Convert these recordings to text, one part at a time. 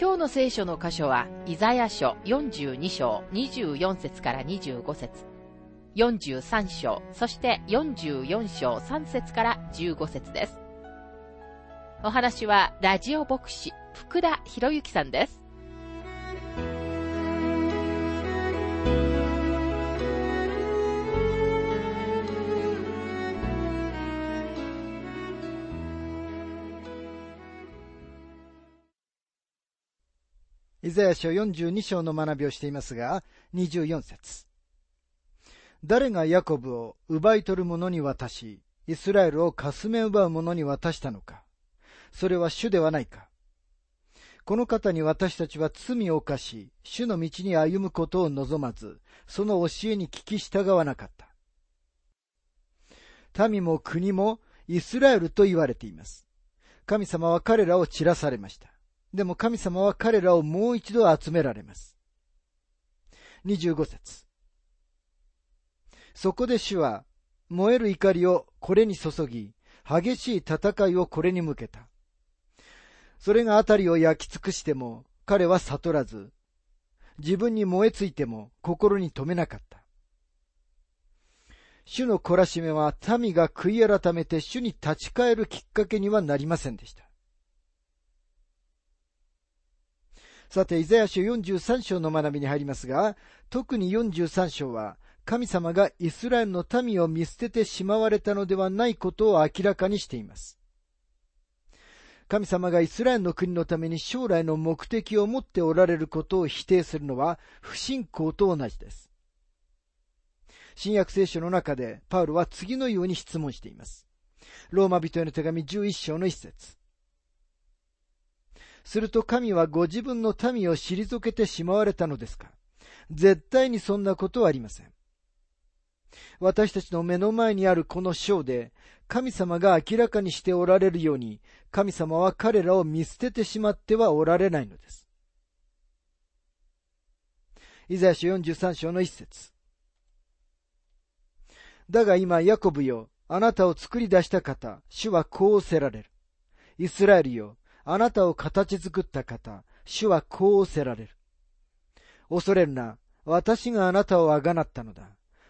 今日の聖書の箇所は、イザヤ書42章24節から25節43章、そして44章3節から15節です。お話は、ラジオ牧師、福田博之さんです。ザヤ書42章の学びをしていますが、24節誰がヤコブを奪い取る者に渡し、イスラエルをかすめ奪う者に渡したのかそれは主ではないかこの方に私たちは罪を犯し、主の道に歩むことを望まず、その教えに聞き従わなかった。民も国もイスラエルと言われています。神様は彼らを散らされました。でも神様は彼らをもう一度集められます。25節そこで主は、燃える怒りをこれに注ぎ、激しい戦いをこれに向けた。それがあたりを焼き尽くしても、彼は悟らず、自分に燃えついても心に留めなかった。主の懲らしめは民が悔い改めて主に立ち返るきっかけにはなりませんでした。さて、イザヤ書43章の学びに入りますが、特に43章は、神様がイスラエルの民を見捨ててしまわれたのではないことを明らかにしています。神様がイスラエルの国のために将来の目的を持っておられることを否定するのは不信仰と同じです。新約聖書の中でパウロは次のように質問しています。ローマ人への手紙11章の一節。すると神はご自分の民を退けてしまわれたのですか？絶対にそんなことはありません。私たちの目の前にあるこの章で、神様が明らかにしておられるように、神様は彼らを見捨ててしまってはおられないのです。イザヤ書43章の一節。だが今、ヤコブよ、あなたを作り出した方、主はこうおせられる。イスラエルよ、あなたを形作った方、主はこうおせられる。恐れるな、私があなたをあがなったのだ。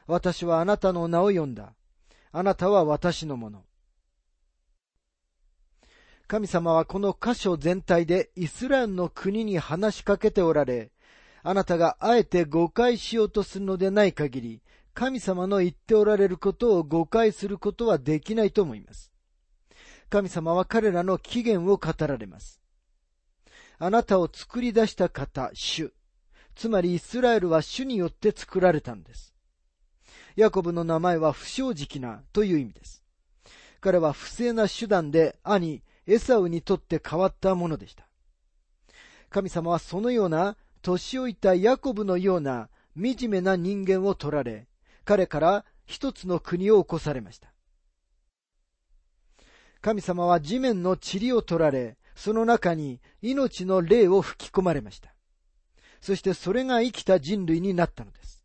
私はあなたの名を呼んだ。あなたは私のもの。神様はこの箇所全体でイスラエルの国に話しかけておられ、あなたがあえて誤解しようとするのでない限り、神様の言っておられることを誤解することはできないと思います。神様は彼らの起源を語られます。あなたを作り出した方、主。つまりイスラエルは主によって作られたんです。ヤコブの名前は不正直なという意味です。彼は不正な手段で兄、エサウにとって変わったものでした。神様はそのような年老いたヤコブのような惨めな人間を取られ、彼から一つの国を起こされました。神様は地面の塵を取られ、その中に命の霊を吹き込まれました。そしてそれが生きた人類になったのです。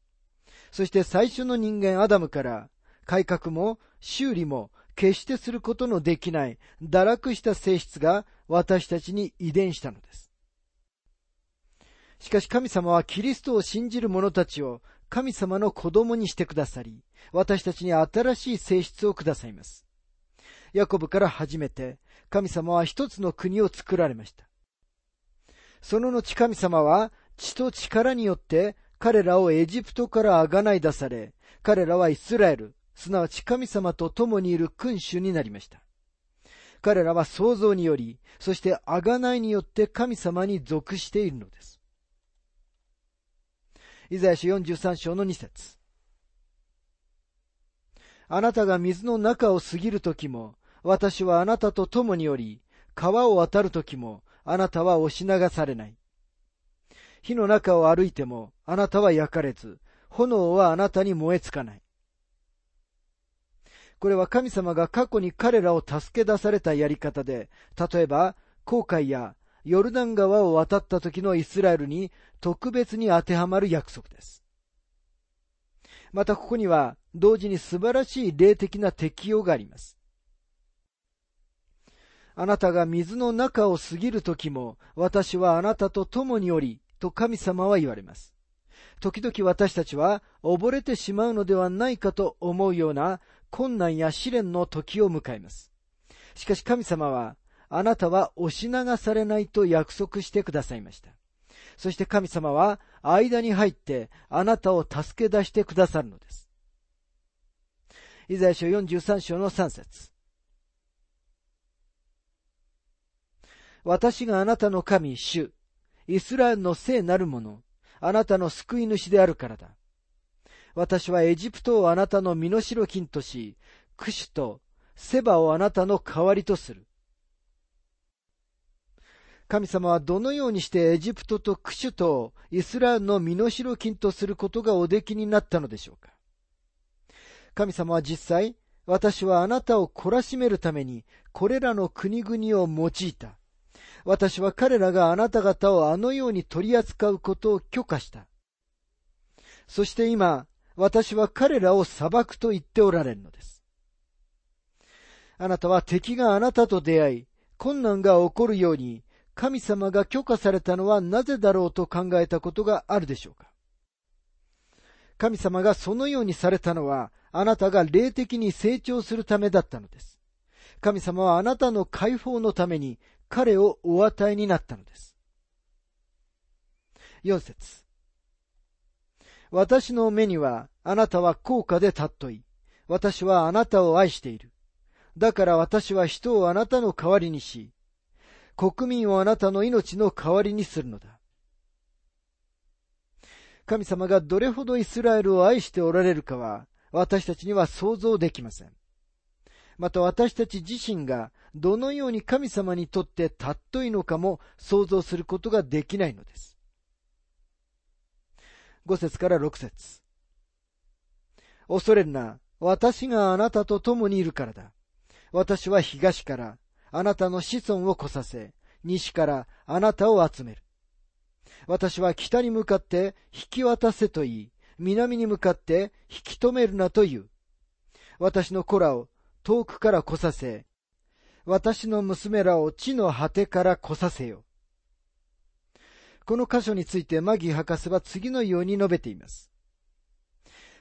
そして最初の人間アダムから改革も修理も決してすることのできない堕落した性質が私たちに遺伝したのです。しかし神様はキリストを信じる者たちを神様の子供にしてくださり、私たちに新しい性質をくださいます。ヤコブから始めて、神様は一つの国を作られました。その後神様は血と力によって彼らをエジプトからあがない出され、彼らはイスラエル、すなわち神様と共にいる君主になりました。彼らは創造により、そしてあがないによって神様に属しているのです。イザヤ書43章の2節あなたが水の中を過ぎるときも、私はあなたと共におり、川を渡るときも、あなたは押し流されない。火の中を歩いても、あなたは焼かれず、炎はあなたに燃えつかない。これは神様が過去に彼らを助け出されたやり方で、例えば、航海やヨルダン川を渡った時のイスラエルに特別に当てはまる約束です。またここには同時に素晴らしい霊的な適用があります。あなたが水の中を過ぎる時も私はあなたと共におりと神様は言われます。時々私たちは溺れてしまうのではないかと思うような困難や試練の時を迎えます。しかし神様はあなたは押し流されないと約束してくださいました。そして神様は間に入ってあなたを助け出してくださるのです。イザヤ書43章の3節私があなたの神、主、イスラエルの聖なるもの、あなたの救い主であるからだ。私はエジプトをあなたの身代金とし、クシュとセバをあなたの代わりとする。神様はどのようにしてエジプトとクシュとイスラエルの身代金とすることがおできになったのでしょうか？神様は実際、私はあなたを懲らしめるためにこれらの国々を用いた。私は彼らがあなた方をあのように取り扱うことを許可した。そして今、私は彼らを裁くと言っておられるのです。あなたは敵があなたと出会い、困難が起こるように神様が許可されたのはなぜだろうと考えたことがあるでしょうか？神様がそのようにされたのは、あなたが霊的に成長するためだったのです。神様はあなたの解放のために彼をお与えになったのです。4節私の目にはあなたは高価で尊い。私はあなたを愛している。だから私は人をあなたの代わりにし、国民をあなたの命の代わりにするのだ。神様がどれほどイスラエルを愛しておられるかは、私たちには想像できません。また私たち自身がどのように神様にとって尊いのかも想像することができないのです。5節から6節恐れるな、私があなたと共にいるからだ。私は東から、あなたの子孫を来させ、西からあなたを集める。私は北に向かって引き渡せと言い、南に向かって引き止めるなと言う。私の子らを遠くから来させ、私の娘らを地の果てから来させよ。この箇所についてマギー博士は次のように述べています。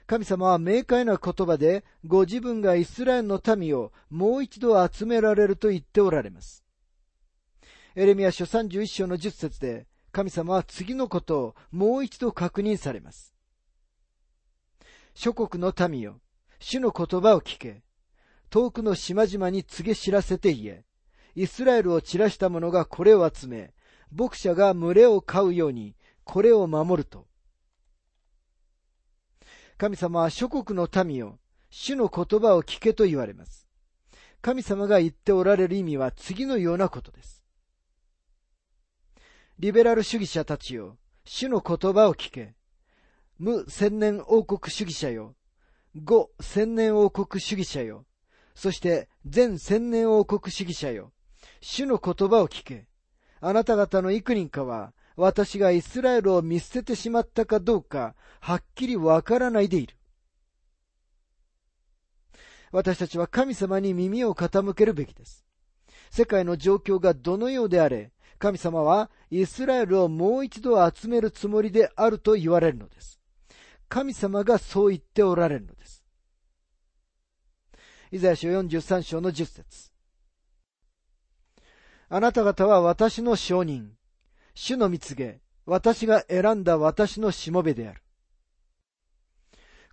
神様は明快な言葉でご自分がイスラエルの民をもう一度集められると言っておられます。エレミア書31章の10節で神様は次のことをもう一度確認されます。諸国の民よ、主の言葉を聞け。遠くの島々に告げ知らせて言え。イスラエルを散らした者がこれを集め、牧者が群れを飼うようにこれを守ると。神様は諸国の民を主の言葉を聞けと言われます。神様が言っておられる意味は次のようなことです。リベラル主義者たちよ、主の言葉を聞け。無千年王国主義者よ。五千年王国主義者よ。そして全千年王国主義者よ。主の言葉を聞け。あなた方の幾人かは私がイスラエルを見捨ててしまったかどうか、はっきりわからないでいる。私たちは神様に耳を傾けるべきです。世界の状況がどのようであれ、神様はイスラエルをもう一度集めるつもりであると言われるのです。神様がそう言っておられるのです。イザヤ書43章の10節あなた方は私の証人、主の蜜げ、私が選んだ私のしもべである。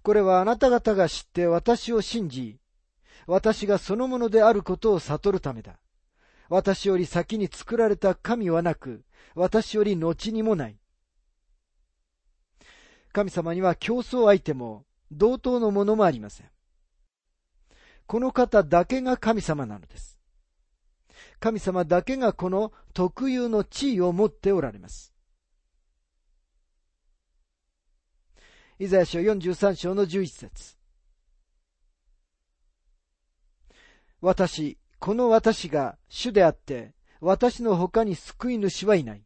これはあなた方が知って私を信じ、私がそのものであることを悟るためだ。私より先に作られた神はなく、私より後にもない。神様には競争相手も同等のものもありません。この方だけが神様なのです。神様だけがこの特有の地位を持っておられます。イザヤ書43章の11節私、この私が主であって、私の他に救い主はいない。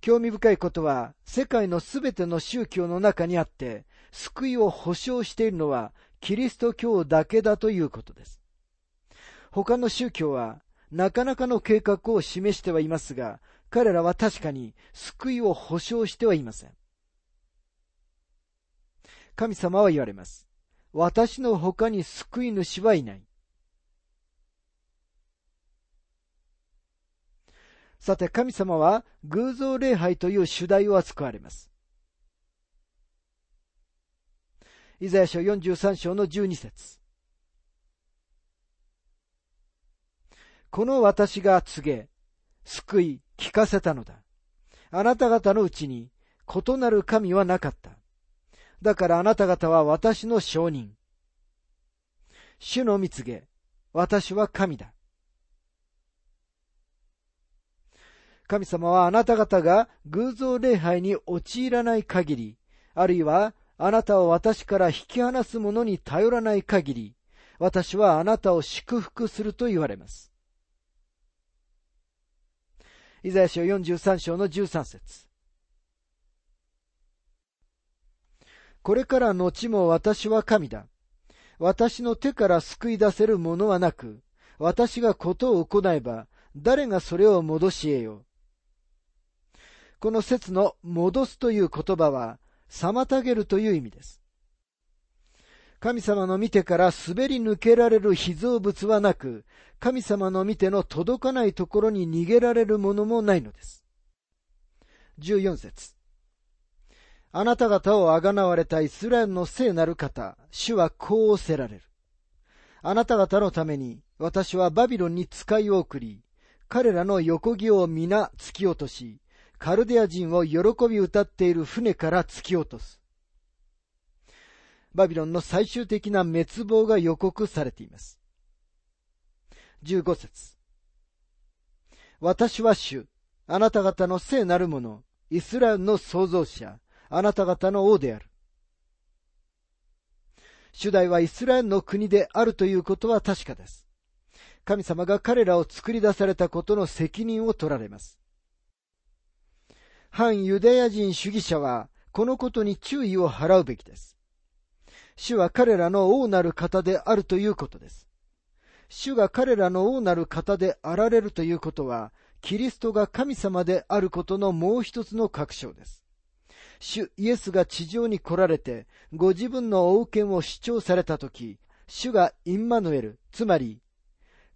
興味深いことは、世界のすべての宗教の中にあって、救いを保証しているのは、キリスト教だけだということです。他の宗教は、なかなかの計画を示してはいますが、彼らは確かに救いを保証してはいません。神様は言われます。私の他に救い主はいない。さて、神様は偶像礼拝という主題を扱われます。イザヤ書43章の12節この私が告げ、救い、聞かせたのだ。あなた方のうちに異なる神はなかった。だからあなた方は私の証人。主の蜜げ、私は神だ。神様はあなた方が偶像礼拝に陥らない限り、あるいはあなたを私から引き離す者に頼らない限り、私はあなたを祝福すると言われます。イザヤ書43章の13節これから後も私は神だ。私の手から救い出せるものはなく、私がことを行えば、誰がそれを戻し得よう。この説の戻すという言葉は、妨げるという意味です。神様の見てから滑り抜けられる被造物はなく、神様の見ての届かないところに逃げられるものもないのです。14節あなた方をあがなわれたイスラエルの聖なる方、主はこうおせられる。あなた方のために私はバビロンに使いを送り、彼らの横木を皆突き落とし、カルデア人を喜び歌っている船から突き落とす。バビロンの最終的な滅亡が予告されています。15節私は主、あなた方の聖なる者、イスラエルの創造者、あなた方の王である。主題はイスラエルの国であるということは確かです。神様が彼らを作り出されたことの責任を取られます。反ユダヤ人主義者は、このことに注意を払うべきです。主は彼らの王なる方であるということです。主が彼らの王なる方であられるということは、キリストが神様であることのもう一つの確証です。主イエスが地上に来られて、ご自分の王権を主張されたとき、主がインマヌエル、つまり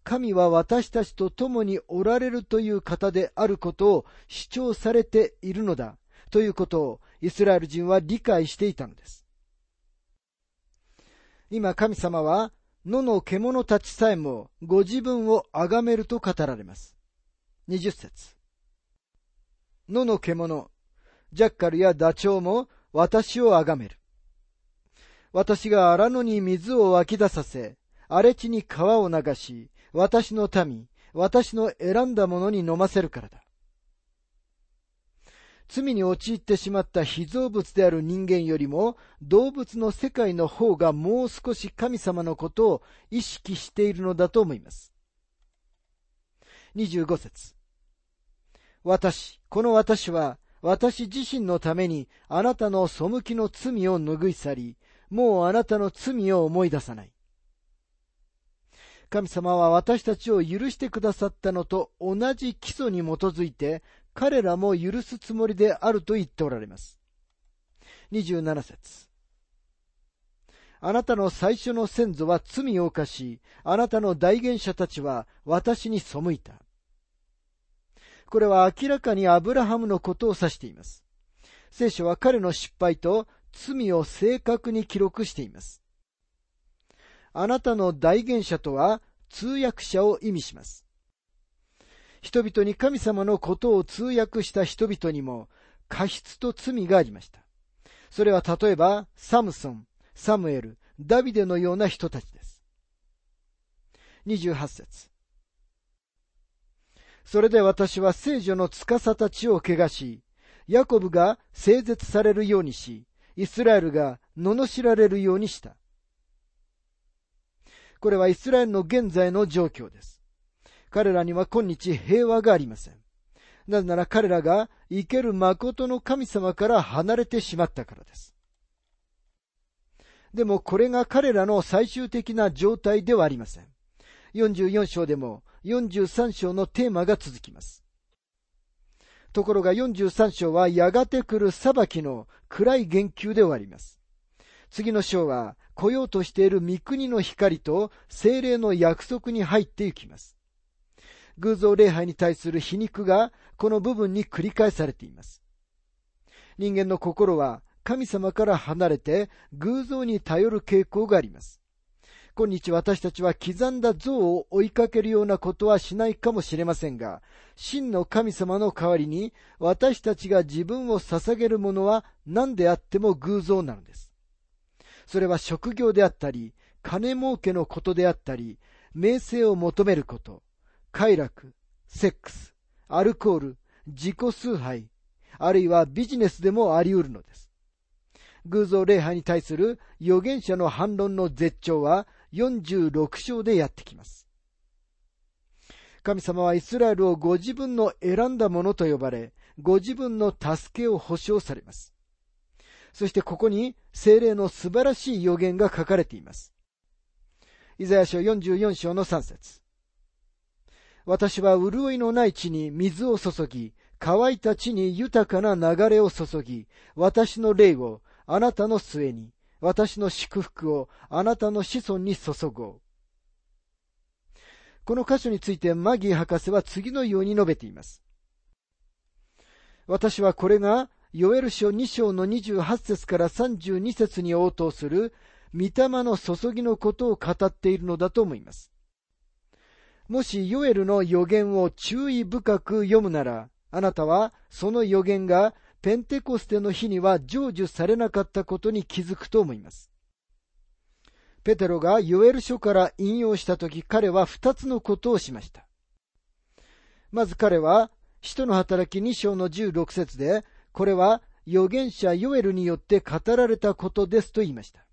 神は私たちと共におられるという方であることを主張されているのだということをイスラエル人は理解していたのです。今神様は野の獣たちさえもご自分を崇めると語られます。20節野の獣、ジャッカルやダチョウも私を崇める。私が荒野に水を湧き出させ、荒れ地に川を流し、私の民、私の選んだものに飲ませるからだ。罪に陥ってしまった被造物である人間よりも動物の世界の方がもう少し神様のことを意識しているのだと思います。25節私、この私は私自身のためにあなたの背きの罪を拭い去り、もうあなたの罪を思い出さない。神様は私たちを許してくださったのと同じ基礎に基づいて彼らも許すつもりであると言っておられます。27節あなたの最初の先祖は罪を犯し、あなたの代言者たちは私に背いた。これは明らかにアブラハムのことを指しています。聖書は彼の失敗と罪を正確に記録しています。あなたの代言者とは通訳者を意味します。人々に神様のことを通訳した人々にも過失と罪がありました。それは例えばサムソン、サムエル、ダビデのような人たちです。28節それで私は聖女の司たちを怪我し、ヤコブが整絶されるようにし、イスラエルが罵られるようにした。これはイスラエルの現在の状況です。彼らには今日平和がありません。なぜなら彼らが生ける誠の神様から離れてしまったからです。でもこれが彼らの最終的な状態ではありません。44章でも43章のテーマが続きます。ところが43章はやがて来る裁きの暗い言及で終わります。次の章は来ようとしている御国の光と精霊の約束に入っていきます。偶像礼拝に対する皮肉がこの部分に繰り返されています。人間の心は神様から離れて偶像に頼る傾向があります。今日私たちは刻んだ像を追いかけるようなことはしないかもしれませんが、真の神様の代わりに私たちが自分を捧げるものは何であっても偶像なのです。それは職業であったり、金儲けのことであったり、名声を求めること、快楽、セックス、アルコール、自己崇拝、あるいはビジネスでもあり得るのです。偶像礼拝に対する預言者の反論の絶頂は46章でやってきます。神様はイスラエルをご自分の選んだものと呼ばれ、ご自分の助けを保証されます。そしてここに精霊の素晴らしい予言が書かれています。イザヤ書44章の3節私は潤いのない地に水を注ぎ、乾いた地に豊かな流れを注ぎ、私の霊をあなたの末に、私の祝福をあなたの子孫に注ごう。この箇所についてマギー博士は次のように述べています。私はこれが、ヨエル書2章の28節から32節に応答する、御霊の注ぎのことを語っているのだと思います。もしヨエルの予言を注意深く読むなら、あなたはその予言がペンテコステの日には成就されなかったことに気づくと思います。ペテロがヨエル書から引用したとき彼は二つのことをしました。まず彼は、使徒の働き2章の16節で、これは預言者ヨエルによって語られたことですと言いました。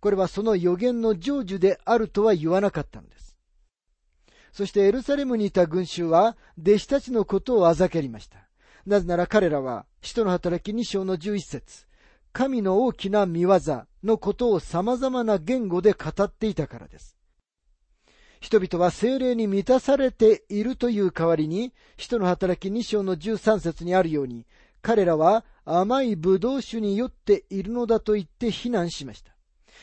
これはその予言の成就であるとは言わなかったのです。そしてエルサレムにいた群衆は弟子たちのことをあざけりました。なぜなら彼らは、使徒の働き2章の11節神の大きな見業のことを様々な言語で語っていたからです。人々は精霊に満たされているという代わりに、使徒の働き2章の13節にあるように、彼らは甘い葡萄酒に酔っているのだと言って非難しました。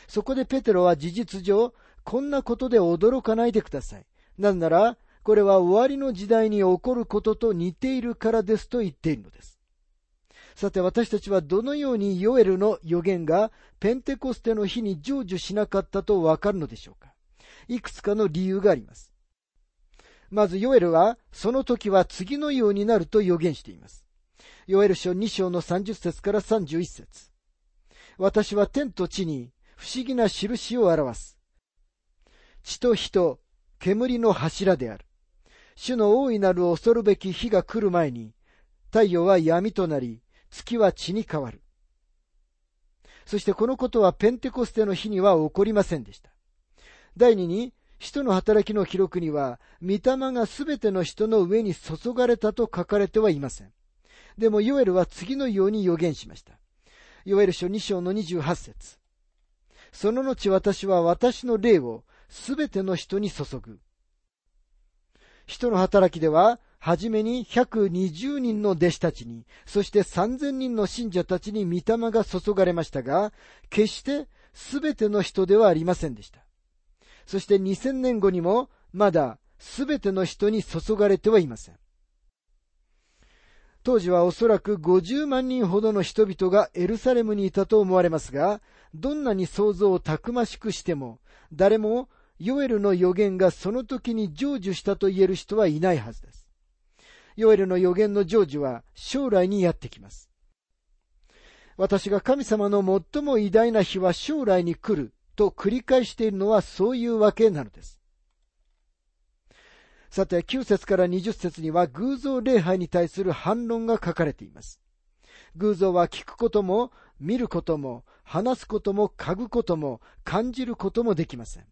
そこでペテロは事実上、こんなことで驚かないでください。なぜなら、これは終わりの時代に起こることと似ているからですと言っているのです。さて私たちはどのようにヨエルの予言がペンテコステの日に成就しなかったとわかるのでしょうかいくつかの理由があります。まずヨエルはその時は次のようになると予言しています。ヨエル書2章の30節から31節私は天と地に不思議な印を表す。地と人、煙の柱である。主の大いなる恐るべき日が来る前に、太陽は闇となり、月は血に変わる。そしてこのことはペンテコステの日には起こりませんでした。第二に、使徒の働きの記録には、御霊がすべての人の上に注がれたと書かれてはいません。でも、ヨエルは次のように予言しました。ヨエル書2章の28節その後私は私の霊をすべての人に注ぐ。人の働きでは、はじめに120人の弟子たちに、そして3000人の信者たちに御霊が注がれましたが、決してすべての人ではありませんでした。そして2000年後にも、まだすべての人に注がれてはいません。当時はおそらく50万人ほどの人々がエルサレムにいたと思われますが、どんなに想像をたくましくしても、誰もヨエルの予言がその時に成就したと言える人はいないはずです。ヨエルの予言の成就は将来にやってきます。私が神様の最も偉大な日は将来に来ると繰り返しているのはそういうわけなのです。さて、9節から20節には偶像礼拝に対する反論が書かれています。偶像は聞くことも、見ることも、話すことも、嗅ぐことも、感じることもできません。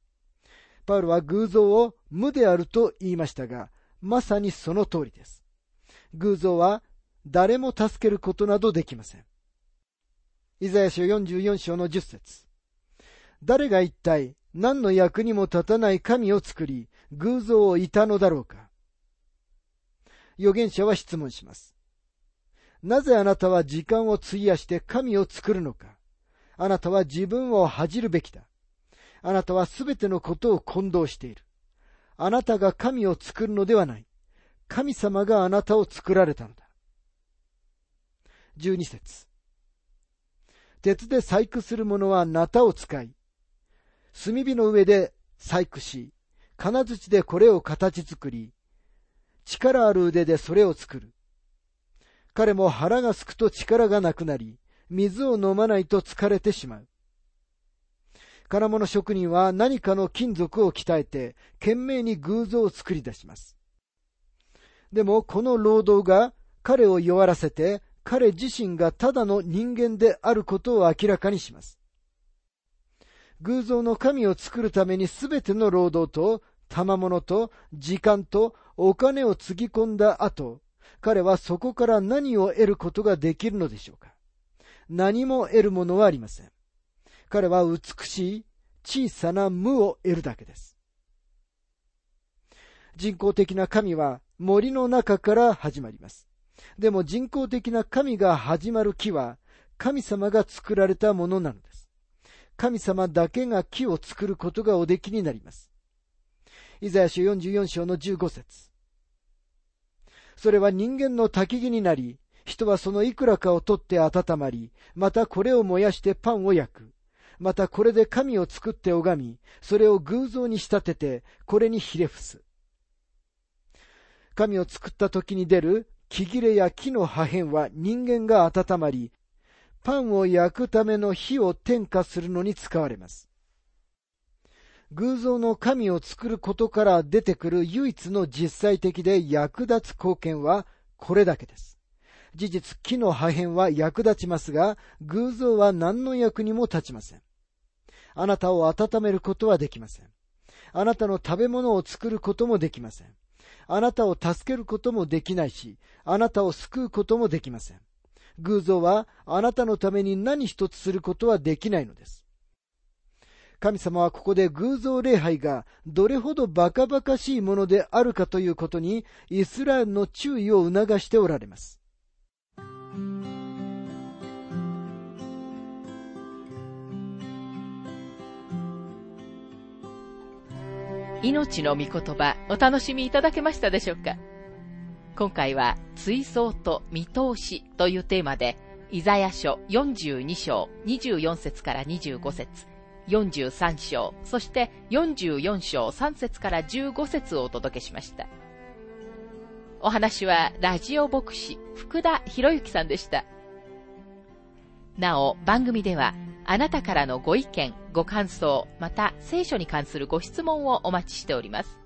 パウロは偶像を無であると言いましたが、まさにその通りです。偶像は誰も助けることなどできません。イザヤ書44章の10節誰が一体何の役にも立たない神を作り、偶像をいたのだろうか？預言者は質問します。なぜあなたは時間を費やして神を作るのか？あなたは自分を恥じるべきだ。あなたはすべてのことを混同している。あなたが神を作るのではない。神様があなたを作られたのだ。十二節。鉄で細工する者はナタを使い、炭火の上で細工し、金槌でこれを形作り、力ある腕でそれを作る。彼も腹がすくと力がなくなり、水を飲まないと疲れてしまう。金物職人は何かの金属を鍛えて、懸命に偶像を作り出します。でも、この労働が彼を弱らせて、彼自身がただの人間であることを明らかにします。偶像の神を作るためにすべての労働と、賜物と、時間と、お金をつぎ込んだ後、彼はそこから何を得ることができるのでしょうか？何も得るものはありません。彼は美しい小さな無を得るだけです。人工的な神は森の中から始まります。でも人工的な神が始まる木は神様が作られたものなのです。神様だけが木を作ることがおできになります。イザヤ書44章の15節それは人間の焚き木になり、人はそのいくらかを取って温まり、またこれを燃やしてパンを焼く。またこれで神を作って拝み、それを偶像に仕立てて、これにひれ伏す。神を作った時に出る木切れや木の破片は人間が温まり、パンを焼くための火を点火するのに使われます。偶像の神を作ることから出てくる唯一の実際的で役立つ貢献はこれだけです。事実、木の破片は役立ちますが、偶像は何の役にも立ちません。あなたを温めることはできません。あなたの食べ物を作ることもできません。あなたを助けることもできないし、あなたを救うこともできません。偶像はあなたのために何一つすることはできないのです。神様はここで偶像礼拝がどれほどバカバカしいものであるかということにイスラエルの注意を促しておられます。命の御言葉お楽しみいただけましたでしょうか？今回は追走と見通しというテーマでイザヤ書42章24節から25節43章、そして44章3節から15節をお届けしました。お話はラジオ牧師福田博之さんでした。なお、番組ではあなたからのご意見、ご感想、また聖書に関するご質問をお待ちしております。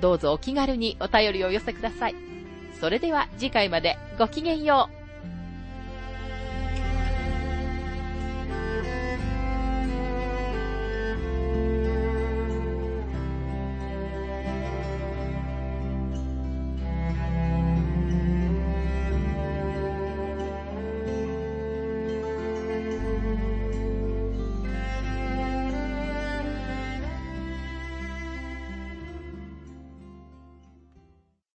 どうぞお気軽にお便りを寄せください。それでは次回までごきげんよう。